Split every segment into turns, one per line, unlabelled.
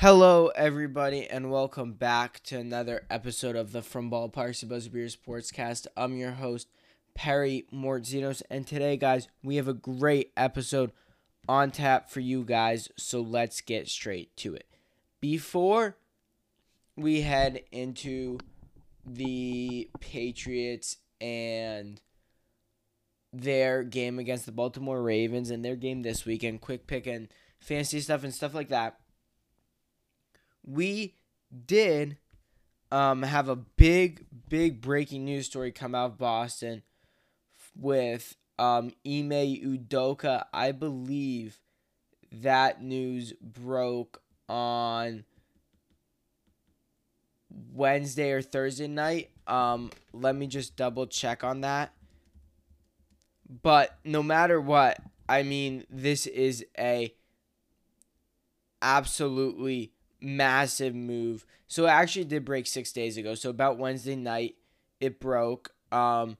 Hello, everybody, and welcome back to another episode of the From Ballparks to Buzz Sportscast. I'm your host, Perry Mortzinos, and today, guys, we have a great episode on tap for you guys, so let's get straight to it. Before we head into the Patriots and their game against the Baltimore Ravens and their game this weekend, quick pick and fantasy stuff and stuff like that we did um, have a big, big breaking news story come out of Boston with um, Ime Udoka. I believe that news broke on Wednesday or Thursday night. Um, let me just double check on that. But no matter what, I mean, this is a absolutely massive move. So it actually did break six days ago. So about Wednesday night, it broke. Um,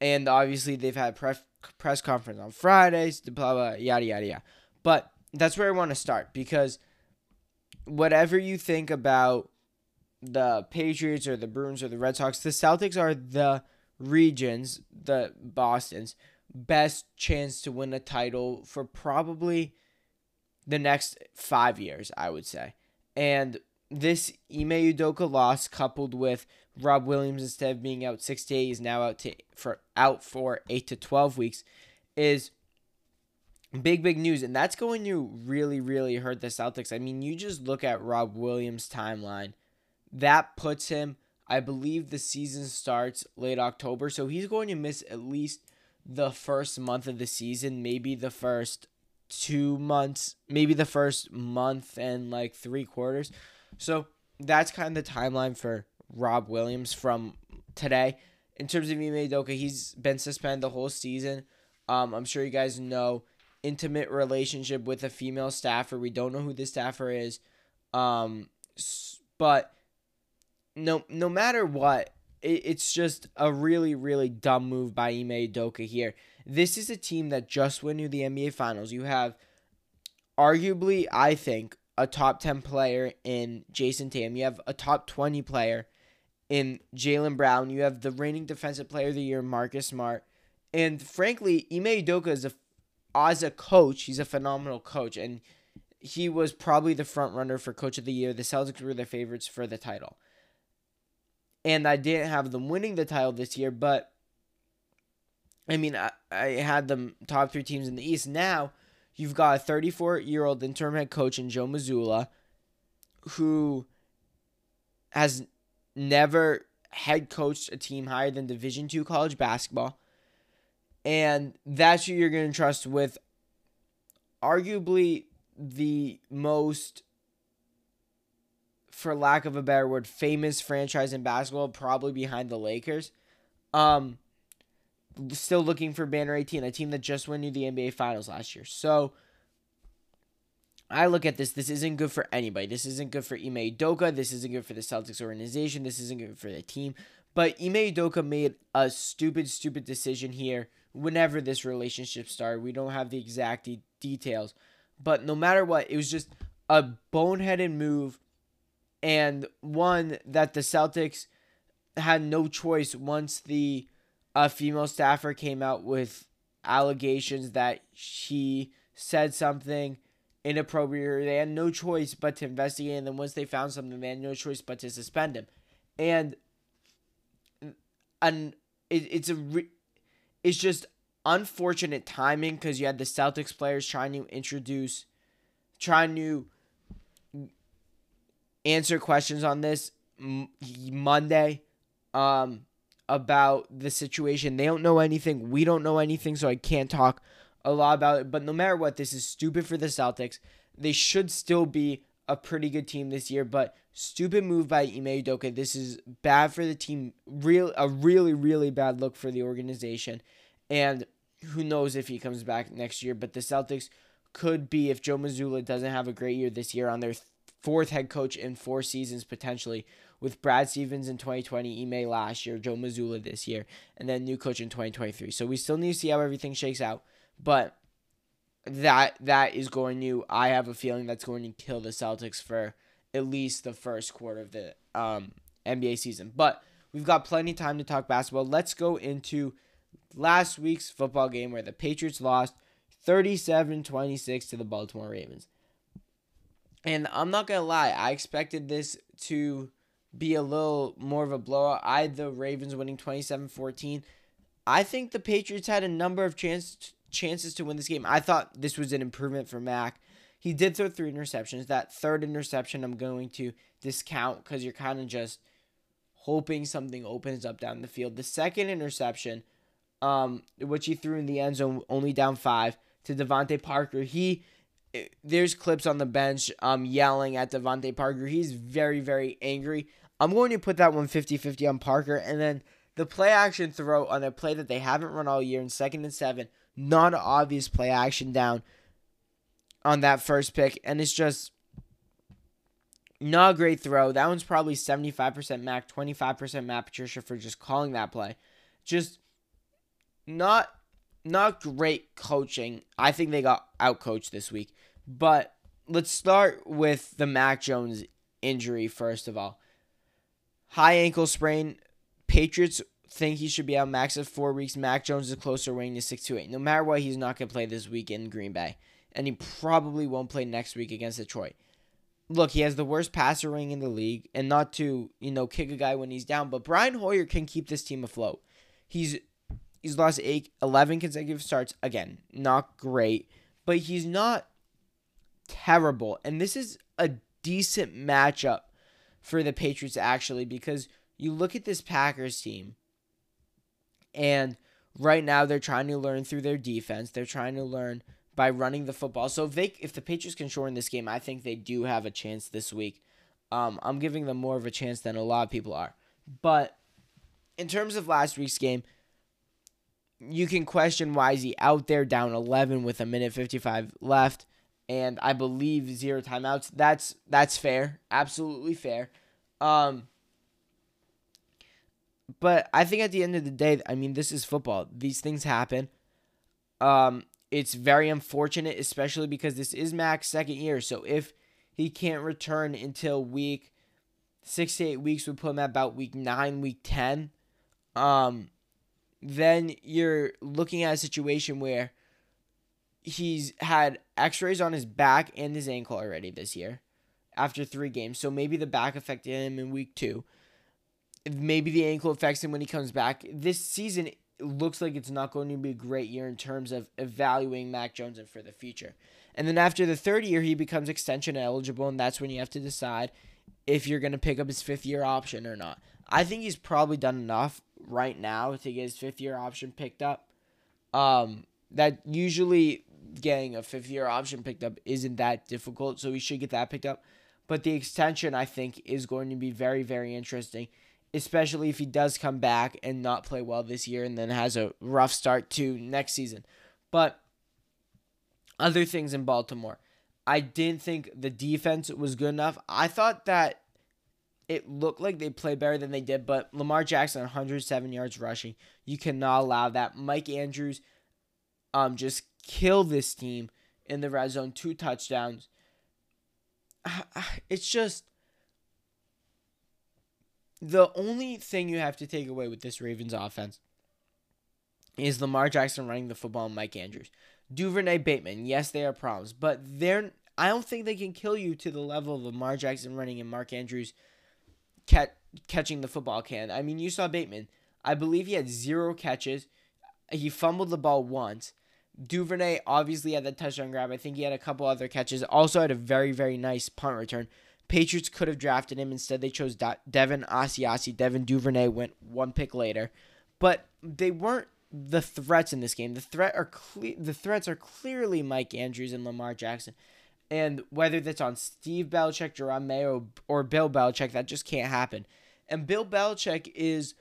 and obviously they've had press press conference on Fridays, blah blah yada yada yada. But that's where I want to start because whatever you think about the Patriots or the Bruins or the Red Sox, the Celtics are the regions, the Boston's best chance to win a title for probably the next five years, I would say. And this Ime Udoka loss, coupled with Rob Williams instead of being out six days, now out to for out for eight to twelve weeks, is big big news, and that's going to really really hurt the Celtics. I mean, you just look at Rob Williams' timeline. That puts him, I believe, the season starts late October, so he's going to miss at least the first month of the season, maybe the first two months, maybe the first month and like three quarters. So that's kind of the timeline for Rob Williams from today. In terms of Ime Udoka, he's been suspended the whole season. Um, I'm sure you guys know intimate relationship with a female staffer. We don't know who the staffer is, um, but no no matter what, it, it's just a really really dumb move by Ime Udoka here. This is a team that just went to the NBA Finals. You have arguably, I think, a top 10 player in Jayson Tatum. You have a top 20 player in Jaylen Brown. You have the reigning defensive player of the year, Marcus Smart. And frankly, Ime Udoka is a, as a coach, he's a phenomenal coach. And he was probably the front runner for coach of the year. The Celtics were the favorites for the title. And I didn't have them winning the title this year, but I mean, I, I had them top three teams in the East. Now you've got a 34 year old interim head coach in Joe Mazzulla, who has never head coached a team higher than Division two college basketball, and that's who you're going to trust with arguably the most for lack of a better word famous franchise in basketball probably behind the Lakers um still looking for banner 18, a team that just went to the NBA Finals last year. So I look at this. This isn't good for anybody. This isn't good for Ime Udoka. This isn't good for the Celtics organization. This isn't good for the team. But Ime Udoka made a stupid, stupid decision here. Whenever this relationship started, we don't have the exact de- details. But no matter what, it was just a boneheaded move, and one that the Celtics had no choice once the a female staffer came out with allegations that she said something inappropriate. They had no choice but to investigate, and then once they found something, they had no choice but to suspend him. And and it, it's a re- it's just unfortunate timing because you had the Celtics players trying to introduce, trying to answer questions on this Monday. Um, about the situation. They don't know anything. We don't know anything, so I can't talk a lot about it. But no matter what, this is stupid for the Celtics. They should still be a pretty good team this year, but stupid move by Ime Udoka. This is bad for the team. Real a really really bad look for the organization, and who knows if he comes back next year. But the Celtics could be if Joe Mazzulla doesn't have a great year this year on their fourth head coach in four seasons potentially with Brad Stevens in 2020, Ime last year, Joe Mazzulla this year, and then new coach in 2023. So we still need to see how everything shakes out, but that that is going to I have a feeling that's going to kill the Celtics for at least the first quarter of the um, NBA season. But we've got plenty of time to talk basketball. Let's go into last week's football game where the Patriots lost 37 26 to the Baltimore Ravens. And I'm not going to lie, I expected this to be a little more of a blowout. I had the Ravens winning 27 14. I think the Patriots had a number of chance, chances to win this game. I thought this was an improvement for Mac. He did throw three interceptions. That third interception, I'm going to discount because you're kind of just hoping something opens up down the field. The second interception, um, which he threw in the end zone, only down five to DeVante Parker. He there's clips on the bench um yelling at DeVante Parker. He's very very angry. I'm going to put that one 50-50 on Parker and then the play action throw on a play that they haven't run all year in second and 7, not obvious play action down on that first pick and it's just not a great throw. That one's probably 75% Mac, 25% Matt Patricia for just calling that play. Just not not great coaching. I think they got outcoached this week. But let's start with the Mac Jones injury first of all. High ankle sprain. Patriots think he should be out max of four weeks. Mac Jones is closer weighing to six to eight. No matter what, he's not gonna play this week in Green Bay. And he probably won't play next week against Detroit. Look, he has the worst passer ring in the league, and not to, you know, kick a guy when he's down, but Brian Hoyer can keep this team afloat. He's He's lost eight, 11 consecutive starts. Again, not great, but he's not terrible. And this is a decent matchup for the Patriots, actually, because you look at this Packers team, and right now they're trying to learn through their defense. They're trying to learn by running the football. So if they if the Patriots can shorten this game, I think they do have a chance this week. Um, I'm giving them more of a chance than a lot of people are. But in terms of last week's game, you can question why is he out there down 11 with a minute 55 left and I believe zero timeouts. That's that's fair. Absolutely fair. Um but I think at the end of the day, I mean this is football. These things happen. Um it's very unfortunate especially because this is Mac's second year. So if he can't return until week 6 to 8 weeks would put him at about week 9, week 10. Um then you're looking at a situation where he's had x-rays on his back and his ankle already this year after three games. So maybe the back affected him in week two. Maybe the ankle affects him when he comes back. This season looks like it's not going to be a great year in terms of evaluating mac jones and for the future. And then after the third year he becomes extension eligible and that's when you have to decide if you're going to pick up his fifth year option or not. I think he's probably done enough right now to get his fifth year option picked up. Um, that usually getting a fifth year option picked up isn't that difficult, so he should get that picked up. But the extension, I think, is going to be very, very interesting, especially if he does come back and not play well this year and then has a rough start to next season. But other things in Baltimore. I didn't think the defense was good enough. I thought that it looked like they played better than they did, but Lamar Jackson 107 yards rushing. You cannot allow that. Mike Andrews um just killed this team in the red zone, two touchdowns. It's just the only thing you have to take away with this Ravens offense is Lamar Jackson running the football and Mike Andrews. Duvernay Bateman, yes, they are problems, but they're I don't think they can kill you to the level of Lamar Jackson running and Mark Andrews cat, catching the football can. I mean, you saw Bateman. I believe he had zero catches. He fumbled the ball once. Duvernay obviously had that touchdown grab. I think he had a couple other catches. Also had a very, very nice punt return. Patriots could have drafted him. Instead, they chose Devin Asiasi. Devin Duvernay went one pick later. But they weren't the threats in this game. The threat are cle- the threats are clearly Mike Andrews and Lamar Jackson. And whether that's on Steve Belichick, Jerome Mayo, or Bill Belichick, that just can't happen. And Bill Belichick is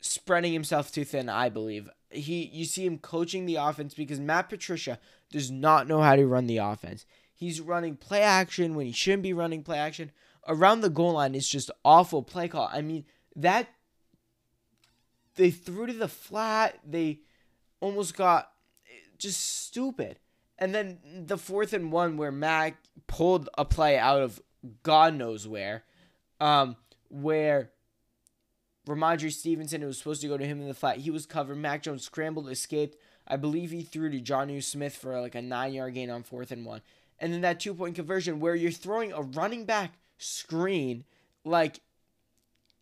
spreading himself too thin, I believe. He you see him coaching the offense because Matt Patricia does not know how to run the offense. He's running play action when he shouldn't be running play action. Around the goal line is just awful play call. I mean, that they threw to the flat, they almost got just stupid. And then the fourth and one where Mac pulled a play out of God knows where, um, where Rhamondre Stevenson, it was supposed to go to him in the flat. He was covered. Mac Jones scrambled, escaped. I believe he threw to Jonnu Smith for like a nine yard gain on fourth and one. And then that two point conversion where you're throwing a running back screen like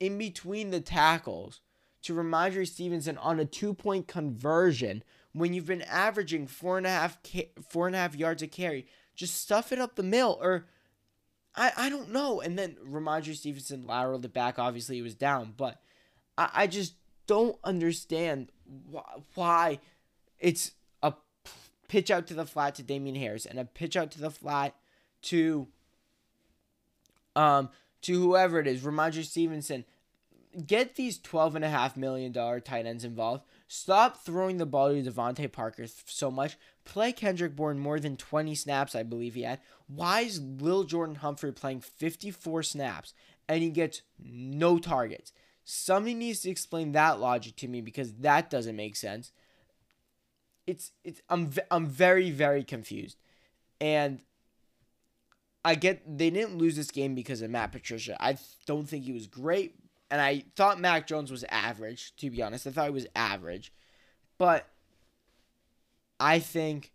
in between the tackles to Rhamondre Stevenson on a two point conversion when you've been averaging four and a half four and a half yards a carry. Just stuff it up the middle or I, I don't know. And then Rhamondre Stevenson lateraled it back. Obviously, he was down, but I, I just don't understand wh- why it's a pitch out to the flat to Damien Harris and a pitch out to the flat to um to whoever it is, Rhamondre Stevenson. Get these twelve and a half million dollar tight ends involved. Stop throwing the ball to DeVante Parker so much. Play Kendrick Bourne more than 20 snaps, I believe he had. Why is Lil Jordan Humphrey playing 54 snaps and he gets no targets? Somebody needs to explain that logic to me because that doesn't make sense. It's it's I'm I'm very very confused. And I get they didn't lose this game because of Matt Patricia. I don't think he was great, and I thought Mac Jones was average. To be honest, I thought he was average, but I think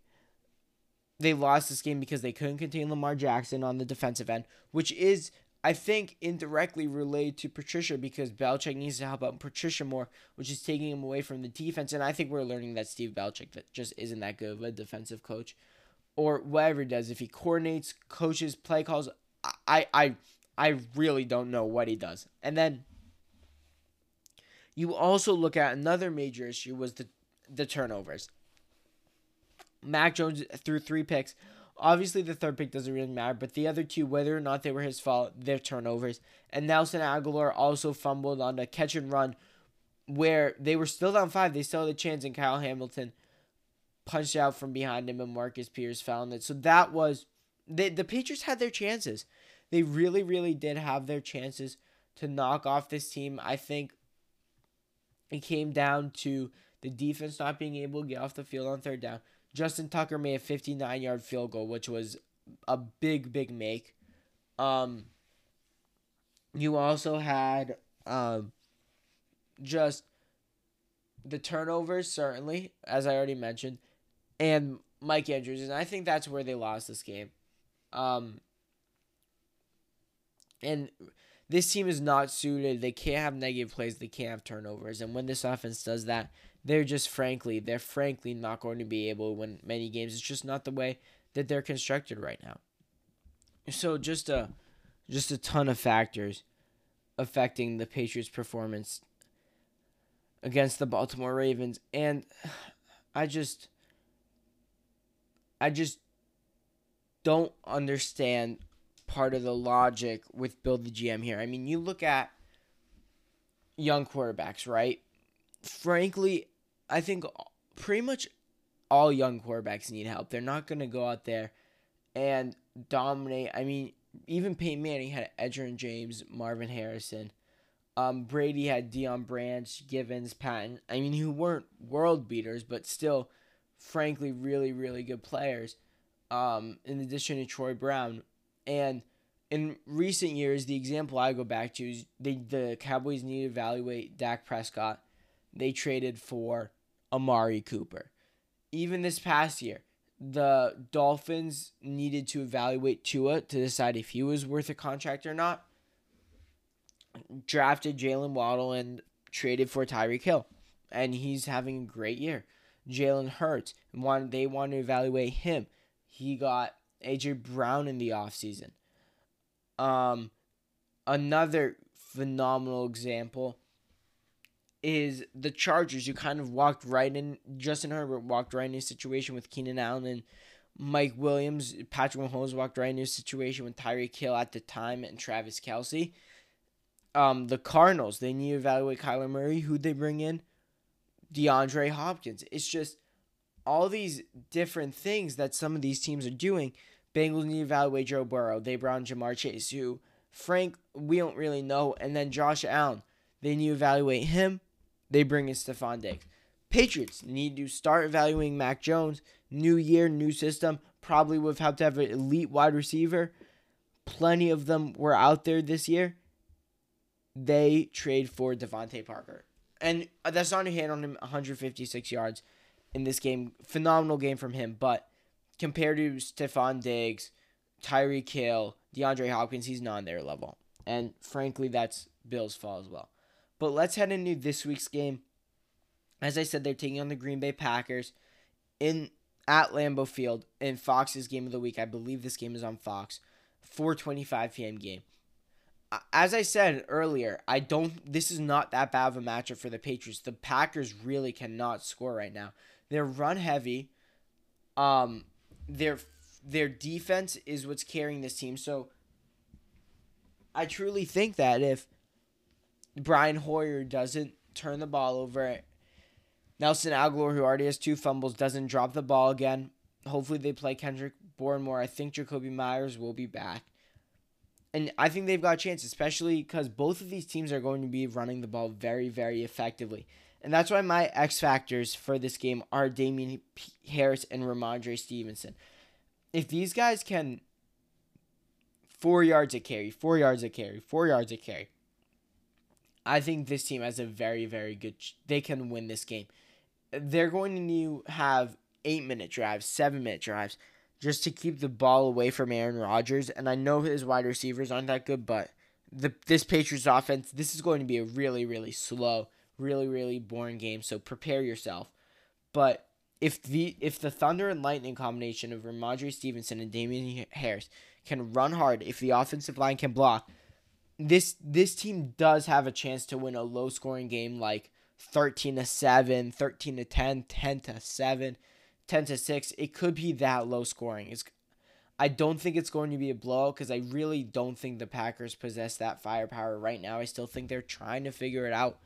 they lost this game because they couldn't contain Lamar Jackson on the defensive end, which is I think indirectly related to Patricia because Belichick needs to help out Patricia more, which is taking him away from the defense. And I think we're learning that Steve Belichick that just isn't that good of a defensive coach, or whatever he does. If he coordinates, coaches, play calls, I I I really don't know what he does. And then you also look at another major issue was the the turnovers. Mac Jones threw three picks. Obviously, the third pick doesn't really matter, but the other two, whether or not they were his fault, they're turnovers. And Nelson Agholor also fumbled on a catch and run where they were still down five. They still had a chance, and Kyle Hamilton punched out from behind him, and Marcus Peters found it. So that was the the Patriots had their chances. They really, really did have their chances to knock off this team. I think it came down to the defense not being able to get off the field on third down. Justin Tucker made a 59 yard field goal, which was a big, big make. Um, you also had um, just the turnovers, certainly, as I already mentioned, and Mike Andrews. And I think that's where they lost this game. Um, and this team is not suited. They can't have negative plays. They can't have turnovers. And when this offense does that, they're just frankly, they're frankly not going to be able to win many games. It's just not the way that they're constructed right now. So just a just a ton of factors affecting the Patriots' performance against the Baltimore Ravens and I just I just don't understand part of the logic with Bill the GM here. I mean, you look at young quarterbacks, right? Frankly, I think pretty much all young quarterbacks need help. They're not going to go out there and dominate. I mean, even Peyton Manning had Edgerrin James, Marvin Harrison. Um, Brady had Deion Branch, Givens, Patton. I mean, who weren't world beaters, but still, frankly, really, really good players. Um, in addition to Troy Brown, and in recent years, the example I go back to is they, the Cowboys need to evaluate Dak Prescott. They traded for Amari Cooper. Even this past year, the Dolphins needed to evaluate Tua to decide if he was worth a contract or not. Drafted Jaylen Waddle and traded for Tyreek Hill, and he's having a great year. Jalen Hurts, wanted, they want to evaluate him. He got AJ Brown in the offseason. Um, another phenomenal example is the Chargers. You kind of walked right in. Justin Herbert walked right in a situation with Keenan Allen and Mike Williams. Patrick Mahomes walked right in a situation with Tyreek Hill at the time and Travis Kelce. Um, the Cardinals, they need to evaluate Kyler Murray. Who'd they bring in? DeAndre Hopkins. It's just all these different things that some of these teams are doing. Bengals need to evaluate Joe Burrow. They brought in Ja'Marr Chase, who, Frank, we don't really know. And then Josh Allen. They need to evaluate him. They bring in Stefon Diggs. Patriots need to start evaluating Mac Jones. New year, new system. Probably would have to have an elite wide receiver. plenty of them were out there this year, they trade for DeVante Parker. And that's not a hand on him, 156 yards in this game. Phenomenal game from him. But compared to Stefon Diggs, Tyreek Hill, DeAndre Hopkins, he's not on their level. And frankly, that's Bill's fault as well. But let's head into this week's game. As I said, they're taking on the Green Bay Packers in at Lambeau Field in Fox's game of the week. I believe this game is on Fox. 4:25 p.m. game. As I said earlier, I don't. This is not that bad of a matchup for the Patriots. The Packers really cannot score right now. They're run heavy. Um, their their defense is what's carrying this team. So I truly think that if Brian Hoyer doesn't turn the ball over, Nelson Agholor, who already has two fumbles, doesn't drop the ball again. Hopefully they play Kendrick Bourne more. I think Jakobi Meyers will be back. And I think they've got a chance, especially because both of these teams are going to be running the ball very, very effectively. And that's why my X factors for this game are Damien Harris and Rhamondre Stevenson. If these guys can four yards a carry, four yards a carry, four yards a carry, I think this team has a very, very good. they can win this game. They're going to have eight minute drives, seven minute drives, just to keep the ball away from Aaron Rodgers. And I know his wide receivers aren't that good, but the this Patriots offense, this is going to be a really, really slow really really boring game. So prepare yourself. But if the if the Thunder and Lightning combination of Rhamondre Stevenson and Damien Harris can run hard, if the offensive line can block, this this team does have a chance to win a low scoring game like 13 to 7, 13 to 10, 10 to 7, 10 to 6. It could be that low scoring. It's I don't think it's going to be a blowout because I really don't think the Packers possess that firepower right now. I still think they're trying to figure it out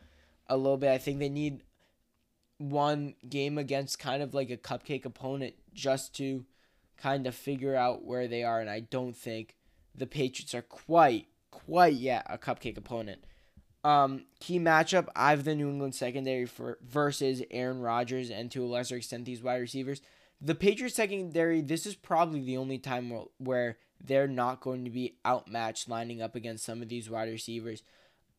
a little bit. I think they need one game against kind of like a cupcake opponent just to kind of figure out where they are. And I don't think the Patriots are quite, quite yet a cupcake opponent. Um, key matchup: I have the New England secondary for versus Aaron Rodgers and to a lesser extent these wide receivers. The Patriots secondary. This is probably the only time where they're not going to be outmatched lining up against some of these wide receivers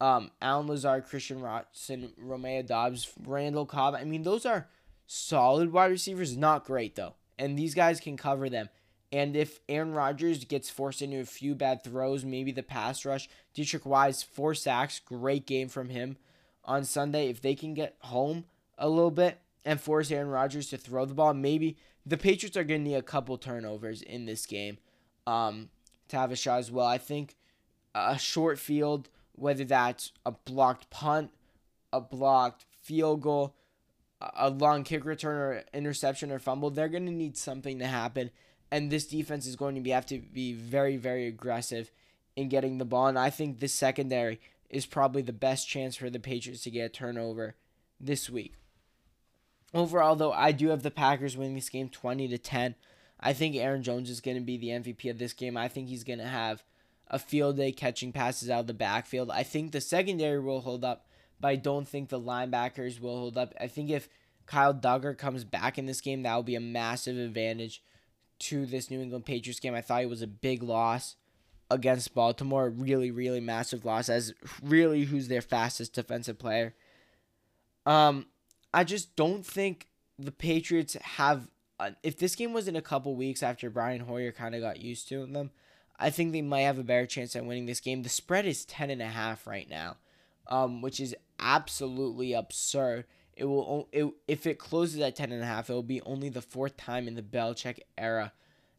um, Allen Lazard, Christian Watson, Romeo Doubs, Randall Cobb. I mean, those are solid wide receivers. Not great, though. And these guys can cover them. And if Aaron Rodgers gets forced into a few bad throws, maybe the pass rush, Deatrich Wise, four sacks, great game from him on Sunday. If they can get home a little bit and force Aaron Rodgers to throw the ball, maybe the Patriots are going to need a couple turnovers in this game um, to have a shot as well. I think a short field – whether that's a blocked punt, a blocked field goal, a long kick return or interception or fumble, they're going to need something to happen. And this defense is going to be have to be very, very aggressive in getting the ball. And I think this secondary is probably the best chance for the Patriots to get a turnover this week. Overall, though, I do have the Packers winning this game 20 to 10. I think Aaron Jones is going to be the MVP of this game. I think he's going to have a field day catching passes out of the backfield. I think the secondary will hold up, but I don't think the linebackers will hold up. I think if Kyle Dugger comes back in this game, that will be a massive advantage to this New England Patriots game. I thought it was a big loss against Baltimore, really, really massive loss as really who's their fastest defensive player. Um, I just don't think the Patriots have. Uh, if this game was in a couple weeks after Brian Hoyer kind of got used to them, I think they might have a better chance at winning this game. The spread is 10.5 right now, um, which is absolutely absurd. It will it, if it closes at 10.5, it will be only the fourth time in the Belichick era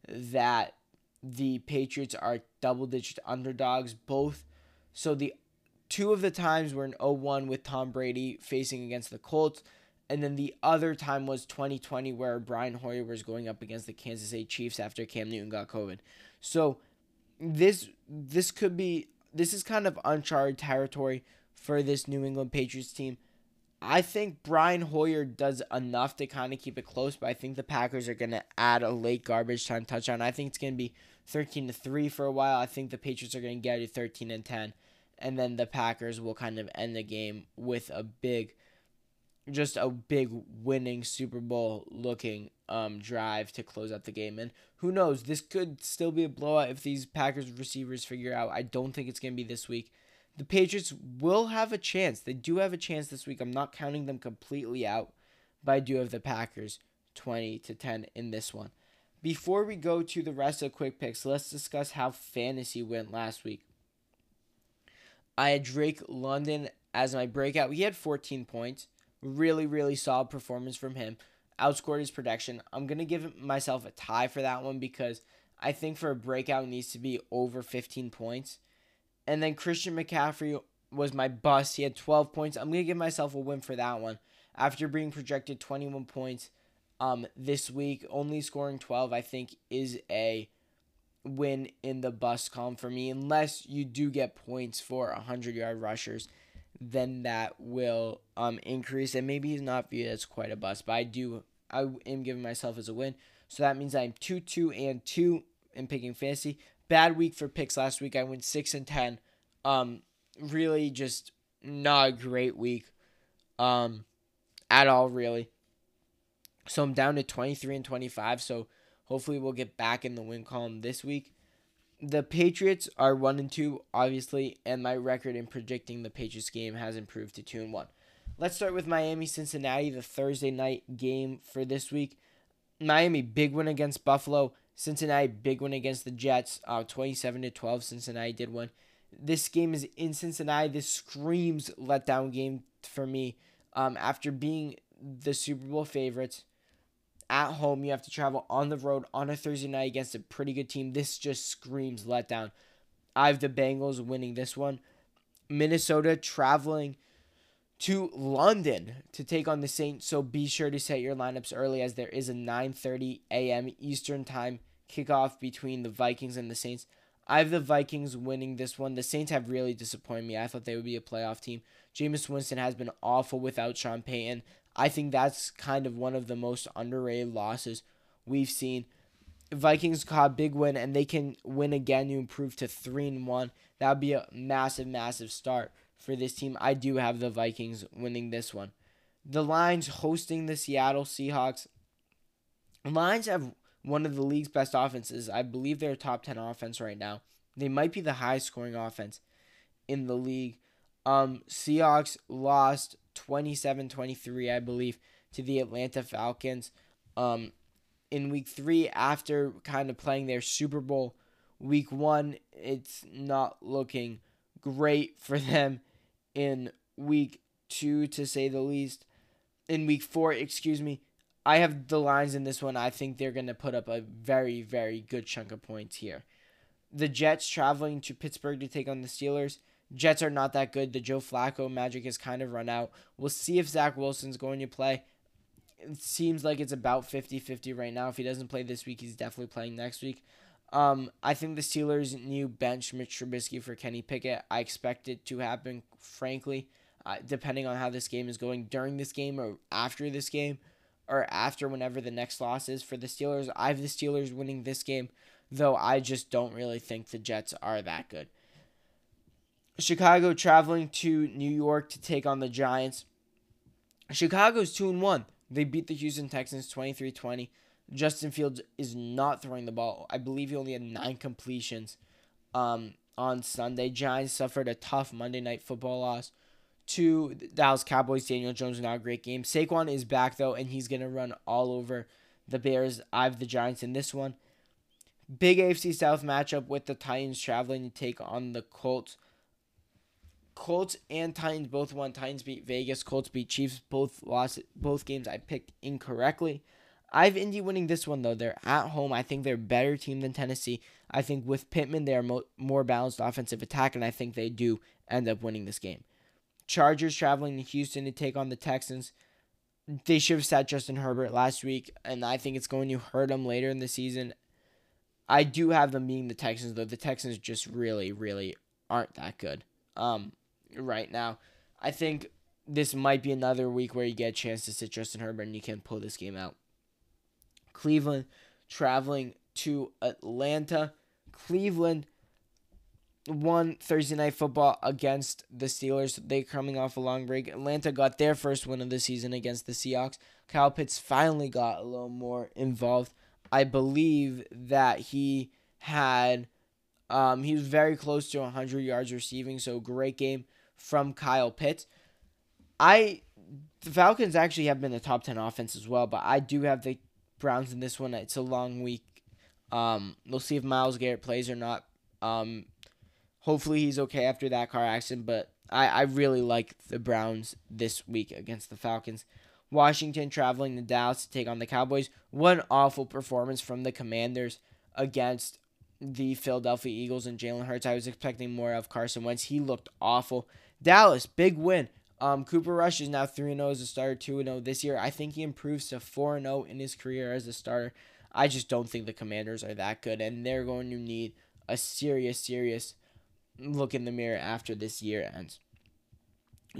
that the Patriots are double digit underdogs. Both, so the two of the times were in 0-1 with Tom Brady facing against the Colts. And then the other time was 2020 where Brian Hoyer was going up against the Kansas City Chiefs after Cam Newton got COVID. So this this could be this is kind of uncharted territory for this New England Patriots team. I think Brian Hoyer does enough to kind of keep it close, but I think the Packers are going to add a late garbage time touchdown. I think it's going to be 13 to 3 for a while. I think the Patriots are going to get it 13 and 10 and then the Packers will kind of end the game with a big just a big winning Super Bowl looking um, drive to close out the game. And who knows, this could still be a blowout if these Packers receivers figure out. I don't think it's going to be this week. The Patriots will have a chance. They do have a chance this week. I'm not counting them completely out, but I do have the Packers 20 to 10 in this one. Before we go to the rest of quick picks, let's discuss how fantasy went last week. I had Drake London as my breakout. He had 14 points. Really, really solid performance from him. Outscored his production. I'm going to give myself a tie for that one because I think for a breakout needs to be over 15 points. And then Christian McCaffrey was my bust. He had 12 points. I'm going to give myself a win for that one. After being projected 21 points, um, this week. Only scoring 12, I think, is a win in the bust column for me. Unless you do get points for 100 yard rushers, then that will um, increase. And maybe he's not viewed as quite a bust, but I do, I am giving myself as a win. So that means I'm 2 2 and 2 in picking fantasy. Bad week for picks last week. I went 6 and 10. Um, really just not a great week um, at all, really. So I'm down to 23 and 25. So hopefully we'll get back in the win column this week. The Patriots are 1 and 2, obviously, and my record in predicting the Patriots game has improved to 2 and 1. Let's start with Miami Cincinnati, the Thursday night game for this week. Miami big win against Buffalo. Cincinnati big win against the Jets. Uh, 27 to 12. Cincinnati did win. This game is in Cincinnati. This screams letdown game for me. Um, after being the Super Bowl favorites, at home. You have to travel on the road on a Thursday night against a pretty good team. This just screams letdown. I have the Bengals winning this one. Minnesota traveling to London to take on the Saints. So be sure to set your lineups early as there is a 9:30 a.m. Eastern time kickoff between the Vikings and the Saints. I have the Vikings winning this one. The Saints have really disappointed me. I thought they would be a playoff team. Jameis Winston has been awful without Sean Payton. I think that's kind of one of the most underrated losses we've seen. Vikings caught a big win and they can win again to improve to three and one. That would be a massive, massive start for this team. I do have the Vikings winning this one. The Lions hosting the Seattle Seahawks. Lions have one of the league's best offenses. I believe they're top ten offense right now. They might be the highest scoring offense in the league. Um, Seahawks lost 27 23, I believe, to the Atlanta Falcons um, in week three after kind of playing their Super Bowl. Week one, it's not looking great for them in week two, to say the least. In week four, excuse me, I have the lines in this one. I think they're going to put up a very, very good chunk of points here. The Jets traveling to Pittsburgh to take on the Steelers. Jets are not that good. The Joe Flacco magic has kind of run out. We'll see if Zach Wilson's going to play. It seems like it's about 50 50 right now. If he doesn't play this week, he's definitely playing next week. Um, I think the Steelers' new bench Mitch Trubisky for Kenny Pickett. I expect it to happen, frankly, uh, depending on how this game is going during this game or after this game or after whenever the next loss is for the Steelers. I have the Steelers winning this game, though I just don't really think the Jets are that good. Chicago traveling to New York to take on the Giants. Chicago's 2 and 1. They beat the Houston Texans 23-20. Justin Fields is not throwing the ball. I believe he only had 9 completions um, on Sunday. Giants suffered a tough Monday night football loss to Dallas Cowboys. Daniel Jones not a great game. Saquon is back though and he's to run all over the Bears. I have the Giants in this one. Big AFC South matchup with the Titans traveling to take on the Colts. Colts and Titans both won. Titans beat Vegas. Colts beat Chiefs. Both lost. Both games I picked incorrectly. I have Indy winning this one though. They're at home. I think they're a better team than Tennessee. I think with Pittman they are mo- more balanced offensive attack, and I think they do end up winning this game. Chargers traveling to Houston to take on the Texans. They should have sat Justin Herbert last week, and I think it's going to hurt them later in the season. I do have them being the Texans though. The Texans just really, really aren't that good. Um, right now. I think this might be another week where you get a chance to sit Justin Herbert and you can pull this game out. Cleveland traveling to Atlanta. Cleveland won Thursday night football against the Steelers. They coming off a long break. Atlanta got their first win of the season against the Seahawks. Kyle Pitts finally got a little more involved. I believe that he had um, he was very close to 100 yards receiving, so great game from Kyle Pitts. I the Falcons actually have been the top 10 offense as well, but I do have the Browns in this one. It's a long week. Um, we'll see if Myles Garrett plays or not. Um, hopefully he's okay after that car accident, but I, I really like the Browns this week against the Falcons. Washington traveling to Dallas to take on the Cowboys. One awful performance from the Commanders against the Philadelphia Eagles and Jalen Hurts. I was expecting more of Carson Wentz. He looked awful. Dallas, big win. Um, Cooper Rush is now 3 0 as a starter, 2 0 this year. I think he improves to 4 0 in his career as a starter. I just don't think the Commanders are that good, and they're going to need a serious, serious look in the mirror after this year ends.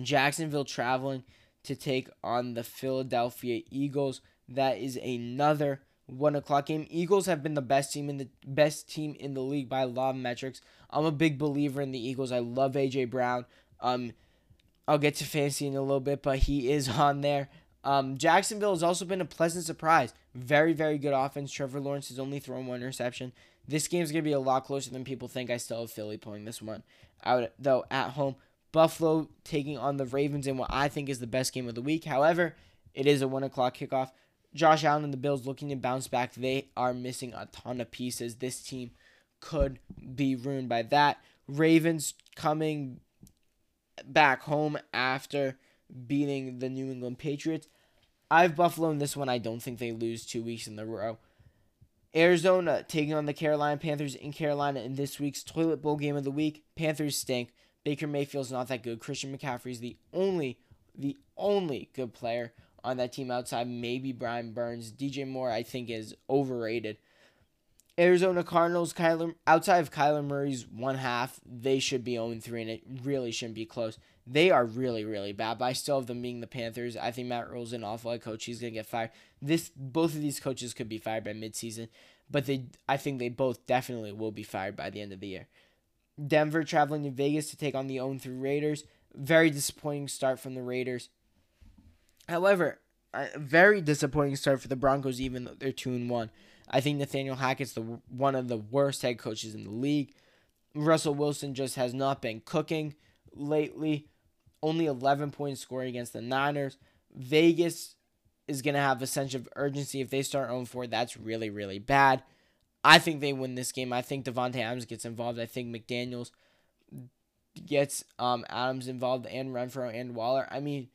Jacksonville traveling to take on the Philadelphia Eagles. That is another one o'clock game. Eagles have been the best team in the best team in the league by a lot of metrics. I'm a big believer in the Eagles. I love AJ Brown. Um, I'll get to fantasy in a little bit, but he is on there. Um, Jacksonville has also been a pleasant surprise. Very, very good offense. Trevor Lawrence has only thrown one interception. This game's gonna be a lot closer than people think. I still have Philly pulling this one out though at home. Buffalo taking on the Ravens in what I think is the best game of the week. However, it is a one o'clock kickoff. Josh Allen and the Bills looking to bounce back. They are missing a ton of pieces. This team could be ruined by that. Ravens coming back home after beating the New England Patriots. I've Buffalo in this one. I don't think they lose two weeks in a row. Arizona taking on the Carolina Panthers in Carolina in this week's toilet bowl game of the week. Panthers stink. Baker Mayfield's not that good. Christian McCaffrey's the only the only good player on that team outside maybe Brian Burns. DJ Moore I think is overrated. Arizona Cardinals, Kyler outside of Kyler Murray's one half, they should be 0 3 and it really shouldn't be close. They are really, really bad, but I still have them being the Panthers. I think Matt Rhule's an awful head coach. He's gonna get fired. This both of these coaches could be fired by midseason, but they I think they both definitely will be fired by the end of the year. Denver traveling to Vegas to take on the 0 3 Raiders. Very disappointing start from the Raiders. However, very disappointing start for the Broncos, even though they're two and one. I think Nathaniel Hackett's the one of the worst head coaches in the league. Russell Wilson just has not been cooking lately. Only 11 points scored against the Niners. Vegas is going to have a sense of urgency if they start 0 4. That's really, really bad. I think they win this game. I think Davante Adams gets involved. I think McDaniels gets um, Adams involved and Renfrow and Waller. I mean,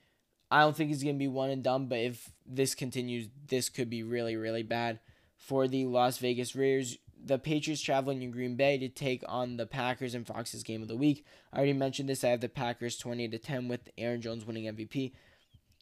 I don't think he's going to be one and done, but if this continues, this could be really, really bad for the Las Vegas Raiders. The Patriots traveling to Green Bay to take on the Packers and Fox's game of the week. I already mentioned this. I have the Packers 20 to 10 with Aaron Jones winning MVP.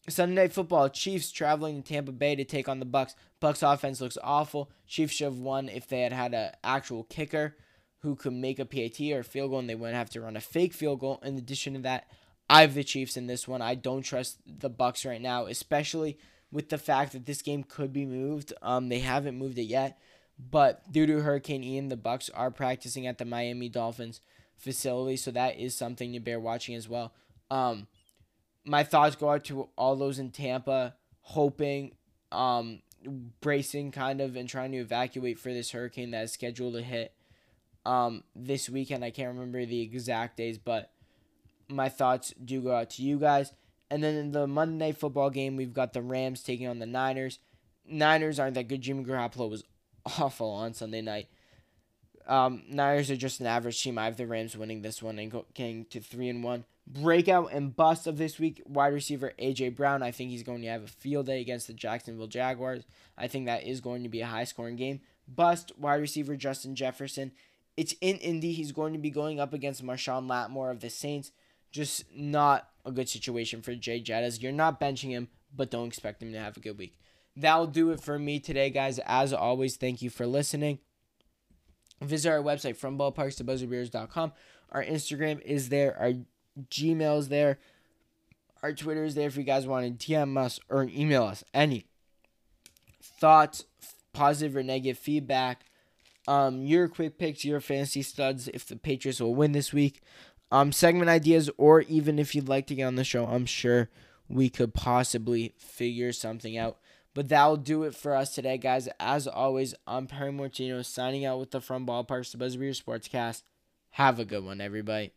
Sunday night football, Chiefs traveling to Tampa Bay to take on the Bucks. Bucks offense looks awful. Chiefs should have won if they had had an actual kicker who could make a PAT or a field goal, and they wouldn't have to run a fake field goal. In addition to that, I have the Chiefs in this one. I don't trust the Bucks right now, especially with the fact that this game could be moved. Um, they haven't moved it yet, but due to Hurricane Ian, the Bucks are practicing at the Miami Dolphins facility, so that is something to bear watching as well. Um, my thoughts go out to all those in Tampa, hoping, um, bracing kind of, and trying to evacuate for this hurricane that is scheduled to hit um, this weekend. I can't remember the exact days, but my thoughts do go out to you guys. And then in the Monday Night Football game, we've got the Rams taking on the Niners. Niners aren't that good. Jimmy Garoppolo was awful on Sunday night. Um, Niners are just an average team. I have the Rams winning this one and getting to three and one. Breakout and bust of this week, wide receiver AJ Brown. I think he's going to have a field day against the Jacksonville Jaguars. I think that is going to be a high scoring game. Bust wide receiver Justin Jefferson. It's in Indy. He's going to be going up against Marshon Lattimore of the Saints. Just not a good situation for Jay Jettas. You're not benching him, but don't expect him to have a good week. That'll do it for me today, guys. As always, thank you for listening. Visit our website from ballparks to buzzerbeers.com. Our Instagram is there. Our Gmail is there. Our Twitter is there if you guys want to DM us or email us any thoughts, positive or negative feedback um, your quick picks, your fantasy studs, if the Patriots will win this week, um, segment ideas, or even if you'd like to get on the show, I'm sure we could possibly figure something out. But that'll do it for us today, guys. As always, I'm Perry Mortino signing out with the From Ballparks, the Buzzbeer Sportscast. Have a good one, everybody.